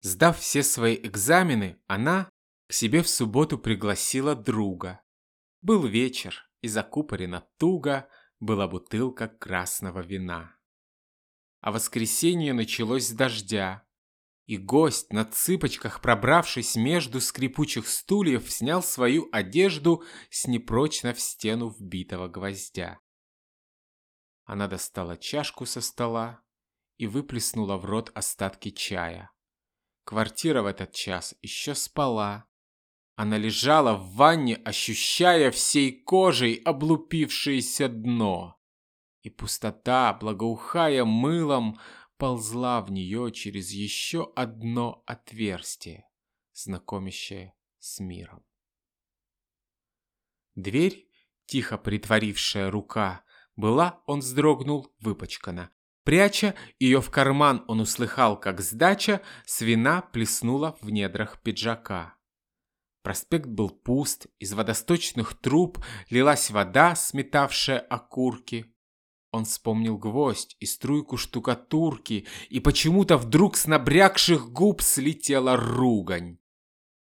Сдав все свои экзамены, она к себе в субботу пригласила друга. Был вечер, и закупорено туго была бутылка красного вина. А воскресенье началось с дождя, и гость, на цыпочках пробравшись между скрипучих стульев, снял свою одежду с непрочно в стену вбитого гвоздя. Она достала чашку со стола и выплеснула в рот остатки чая. Квартира в этот час еще спала. Она лежала в ванне, ощущая всей кожей облупившееся дно. И пустота, благоухая мылом, ползла в нее через еще одно отверстие, знакомящее с миром. Дверь, тихо притворившая рука, была, он вздрогнул, выпачкана, Пряча ее в карман, он услыхал, как сдача свина плеснула в недрах пиджака. Проспект был пуст, из водосточных труб лилась вода, сметавшая окурки. Он вспомнил гвоздь и струйку штукатурки, и почему-то вдруг с набрякших губ слетела ругань.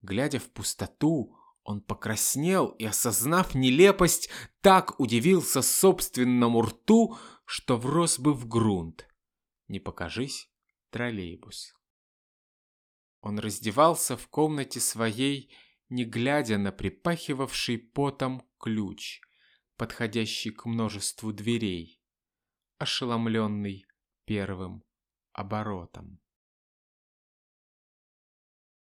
Глядя в пустоту, он покраснел и, осознав нелепость, так удивился собственному рту, что врос бы в грунт. Не покажись, троллейбус. Он раздевался в комнате своей, не глядя на припахивавший потом ключ, подходящий к множеству дверей, ошеломленный первым оборотом.